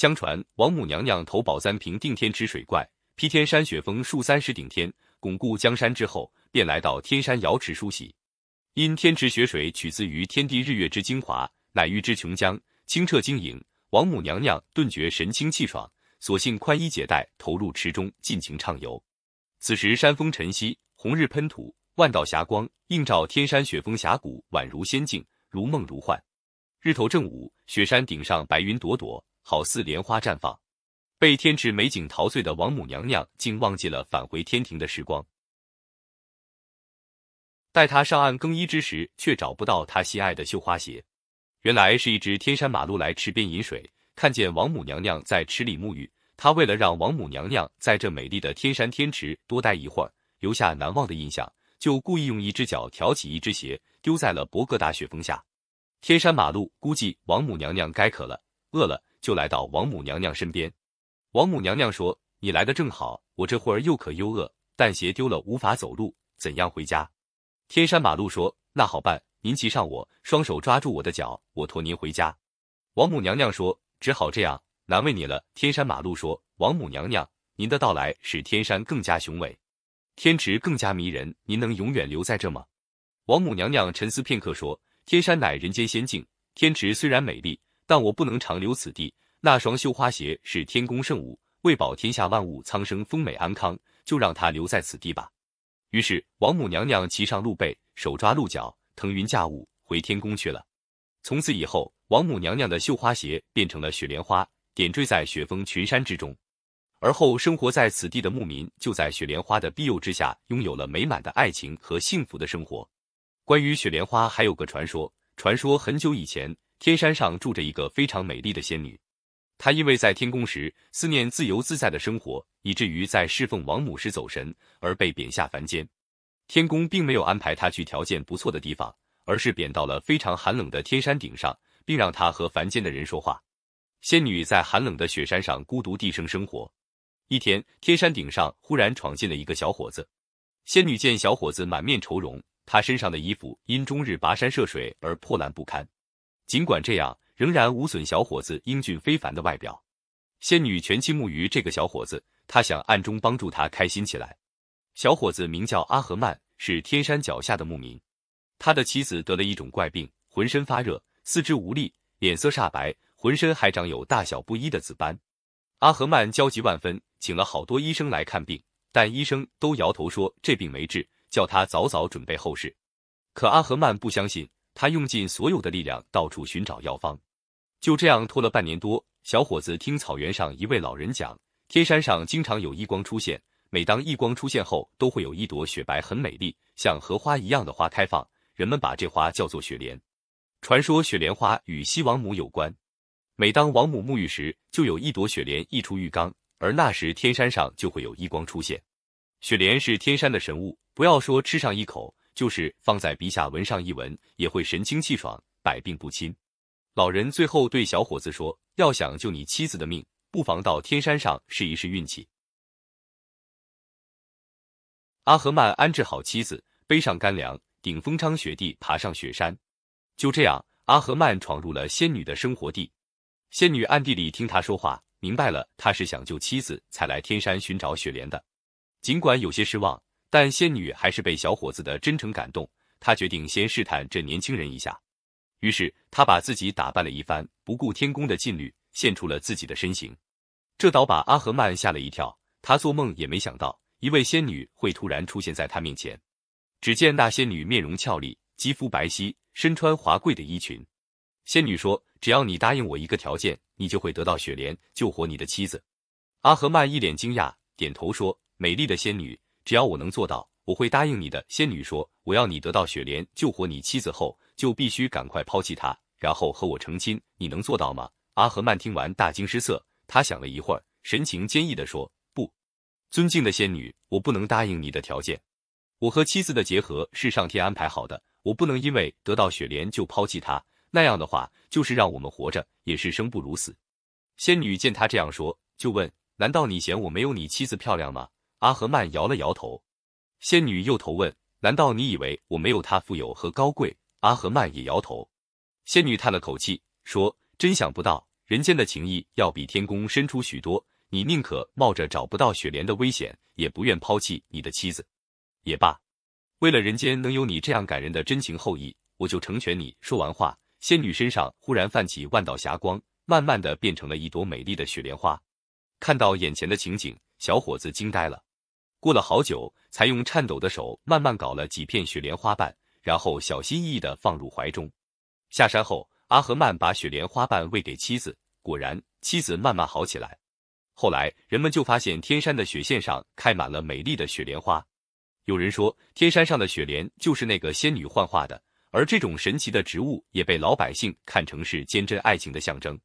相传王母娘娘投宝簪瓶定天池水怪，劈天山雪峰数三十顶天，巩固江山之后，便来到天山瑶池梳洗。因天池雪水取自于天地日月之精华，乃玉之琼浆，清澈晶莹。王母娘娘顿觉神清气爽，索性宽衣解带，投入池中尽情畅游。此时山峰晨曦，红日喷吐，万道霞光映照天山雪峰峡谷，宛如仙境，如梦如幻。日头正午，雪山顶上白云朵朵，好似莲花绽放。被天池美景陶醉的王母娘娘，竟忘记了返回天庭的时光。待她上岸更衣之时，却找不到她心爱的绣花鞋。原来是一只天山马鹿来池边饮水，看见王母娘娘在池里沐浴，他为了让王母娘娘在这美丽的天山天池多待一会儿，留下难忘的印象，就故意用一只脚挑起一只鞋，丢在了博格达雪峰下。天山马鹿估计王母娘娘该渴了、饿了，就来到王母娘娘身边。王母娘娘说：“你来的正好，我这会儿又渴又饿，但鞋丢了无法走路，怎样回家？”天山马路说：“那好办。”您骑上我，双手抓住我的脚，我驮您回家。王母娘娘说：“只好这样，难为你了。”天山马路说：“王母娘娘，您的到来使天山更加雄伟，天池更加迷人，您能永远留在这吗？”王母娘娘沉思片刻说：“天山乃人间仙境，天池虽然美丽，但我不能长留此地。那双绣花鞋是天宫圣物，为保天下万物苍生丰美安康，就让它留在此地吧。”于是王母娘娘骑上鹿背，手抓鹿角。腾云驾雾回天宫去了。从此以后，王母娘娘的绣花鞋变成了雪莲花，点缀在雪峰群山之中。而后，生活在此地的牧民就在雪莲花的庇佑之下，拥有了美满的爱情和幸福的生活。关于雪莲花，还有个传说：传说很久以前，天山上住着一个非常美丽的仙女。她因为在天宫时思念自由自在的生活，以至于在侍奉王母时走神，而被贬下凡间。天宫并没有安排他去条件不错的地方，而是贬到了非常寒冷的天山顶上，并让他和凡间的人说话。仙女在寒冷的雪山上孤独地生生活。一天，天山顶上忽然闯进了一个小伙子。仙女见小伙子满面愁容，他身上的衣服因终日跋山涉水而破烂不堪。尽管这样，仍然无损小伙子英俊非凡的外表。仙女全倾慕于这个小伙子，她想暗中帮助他开心起来。小伙子名叫阿和曼，是天山脚下的牧民。他的妻子得了一种怪病，浑身发热，四肢无力，脸色煞白，浑身还长有大小不一的紫斑。阿和曼焦急万分，请了好多医生来看病，但医生都摇头说这病没治，叫他早早准备后事。可阿和曼不相信，他用尽所有的力量到处寻找药方。就这样拖了半年多，小伙子听草原上一位老人讲，天山上经常有异光出现。每当异光出现后，都会有一朵雪白、很美丽，像荷花一样的花开放，人们把这花叫做雪莲。传说雪莲花与西王母有关。每当王母沐浴时，就有一朵雪莲溢出浴缸，而那时天山上就会有异光出现。雪莲是天山的神物，不要说吃上一口，就是放在鼻下闻上一闻，也会神清气爽，百病不侵。老人最后对小伙子说：“要想救你妻子的命，不妨到天山上试一试运气。”阿和曼安置好妻子，背上干粮，顶风昌雪地爬上雪山。就这样，阿和曼闯入了仙女的生活地。仙女暗地里听他说话，明白了他是想救妻子才来天山寻找雪莲的。尽管有些失望，但仙女还是被小伙子的真诚感动。她决定先试探这年轻人一下。于是，她把自己打扮了一番，不顾天宫的禁律，现出了自己的身形。这倒把阿和曼吓了一跳，他做梦也没想到。一位仙女会突然出现在他面前，只见那仙女面容俏丽，肌肤白皙，身穿华贵的衣裙。仙女说：“只要你答应我一个条件，你就会得到雪莲，救活你的妻子。”阿和曼一脸惊讶，点头说：“美丽的仙女，只要我能做到，我会答应你的。”仙女说：“我要你得到雪莲，救活你妻子后，就必须赶快抛弃她，然后和我成亲。你能做到吗？”阿和曼听完大惊失色，他想了一会儿，神情坚毅地说。不尊敬的仙女，我不能答应你的条件。我和妻子的结合是上天安排好的，我不能因为得到雪莲就抛弃她。那样的话，就是让我们活着也是生不如死。仙女见他这样说，就问：“难道你嫌我没有你妻子漂亮吗？”阿和曼摇了摇头。仙女又头问：“难道你以为我没有她富有和高贵？”阿和曼也摇头。仙女叹了口气，说：“真想不到。”人间的情谊要比天宫深出许多，你宁可冒着找不到雪莲的危险，也不愿抛弃你的妻子。也罢，为了人间能有你这样感人的真情厚谊，我就成全你。说完话，仙女身上忽然泛起万道霞光，慢慢的变成了一朵美丽的雪莲花。看到眼前的情景，小伙子惊呆了。过了好久，才用颤抖的手慢慢搞了几片雪莲花瓣，然后小心翼翼的放入怀中。下山后，阿和曼把雪莲花瓣喂给妻子，果然，妻子慢慢好起来。后来，人们就发现天山的雪线上开满了美丽的雪莲花。有人说，天山上的雪莲就是那个仙女幻化的，而这种神奇的植物也被老百姓看成是坚贞爱情的象征。